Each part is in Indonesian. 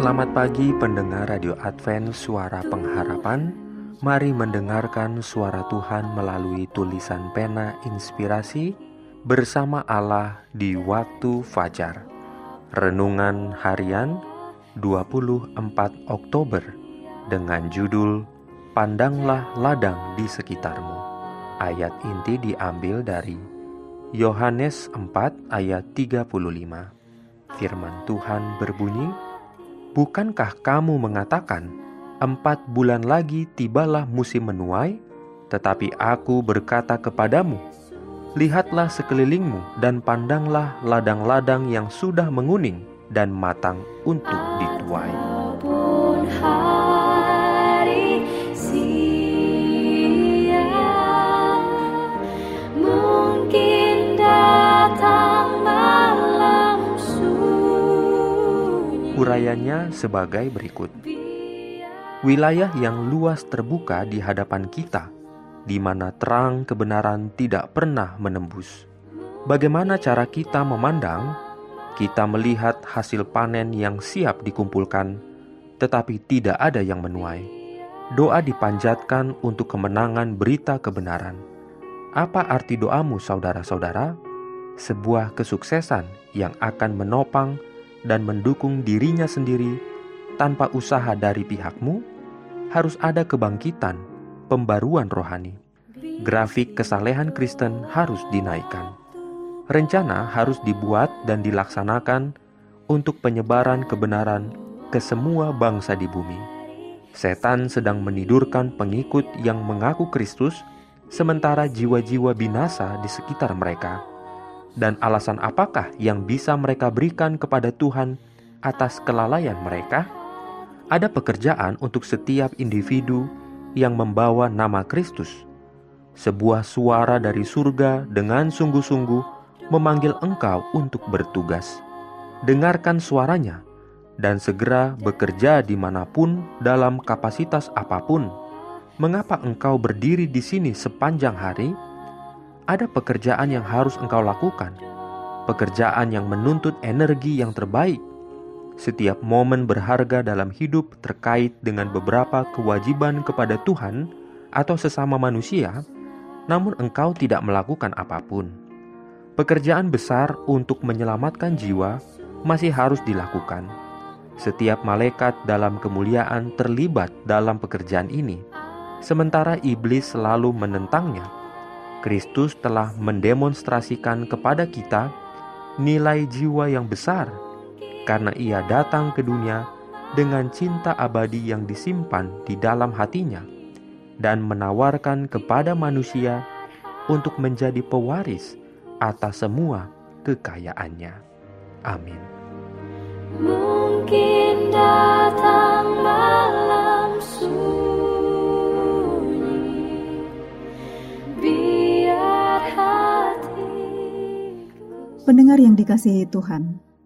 Selamat pagi pendengar Radio Advent Suara Pengharapan. Mari mendengarkan suara Tuhan melalui tulisan pena inspirasi Bersama Allah di waktu fajar. Renungan harian 24 Oktober Dengan judul Pandanglah ladang di sekitarmu. Ayat inti diambil dari Yohanes 4 ayat 35 Firman Tuhan berbunyi, Bukankah kamu mengatakan, empat bulan lagi tibalah musim menuai? Tetapi aku berkata kepadamu, Lihatlah sekelilingmu dan pandanglah ladang-ladang yang sudah menguning dan matang untuk dituai. Urayanya sebagai berikut. Wilayah yang luas terbuka di hadapan kita, di mana terang kebenaran tidak pernah menembus. Bagaimana cara kita memandang? Kita melihat hasil panen yang siap dikumpulkan, tetapi tidak ada yang menuai. Doa dipanjatkan untuk kemenangan berita kebenaran. Apa arti doamu, saudara-saudara? Sebuah kesuksesan yang akan menopang dan mendukung dirinya sendiri tanpa usaha dari pihakmu, harus ada kebangkitan, pembaruan rohani. Grafik kesalehan Kristen harus dinaikkan. Rencana harus dibuat dan dilaksanakan untuk penyebaran kebenaran ke semua bangsa di bumi. Setan sedang menidurkan pengikut yang mengaku Kristus, sementara jiwa-jiwa binasa di sekitar mereka. Dan alasan apakah yang bisa mereka berikan kepada Tuhan atas kelalaian mereka? Ada pekerjaan untuk setiap individu yang membawa nama Kristus. Sebuah suara dari surga dengan sungguh-sungguh memanggil engkau untuk bertugas. Dengarkan suaranya dan segera bekerja di mana pun dalam kapasitas apa pun. Mengapa engkau berdiri di sini sepanjang hari? Ada pekerjaan yang harus engkau lakukan, pekerjaan yang menuntut energi yang terbaik. Setiap momen berharga dalam hidup terkait dengan beberapa kewajiban kepada Tuhan atau sesama manusia, namun engkau tidak melakukan apa pun. Pekerjaan besar untuk menyelamatkan jiwa masih harus dilakukan. Setiap malaikat dalam kemuliaan terlibat dalam pekerjaan ini, sementara iblis selalu menentangnya. Kristus telah mendemonstrasikan kepada kita nilai jiwa yang besar karena ia datang ke dunia dengan cinta abadi yang disimpan di dalam hatinya dan menawarkan kepada manusia untuk menjadi pewaris atas semua kekayaannya. Amin. Mungkin datang malam sunyi Biar hatiku Pendengar yang dikasihi Tuhan,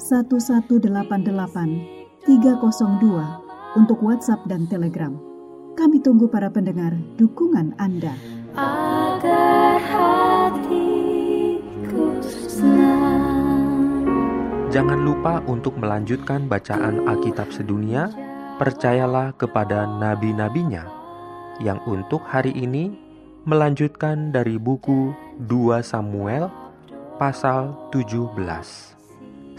1188 302 untuk WhatsApp dan Telegram. Kami tunggu para pendengar dukungan Anda. Agar hatiku senang Jangan lupa untuk melanjutkan bacaan Alkitab sedunia. Percayalah kepada nabi-nabinya yang untuk hari ini melanjutkan dari buku 2 Samuel pasal 17.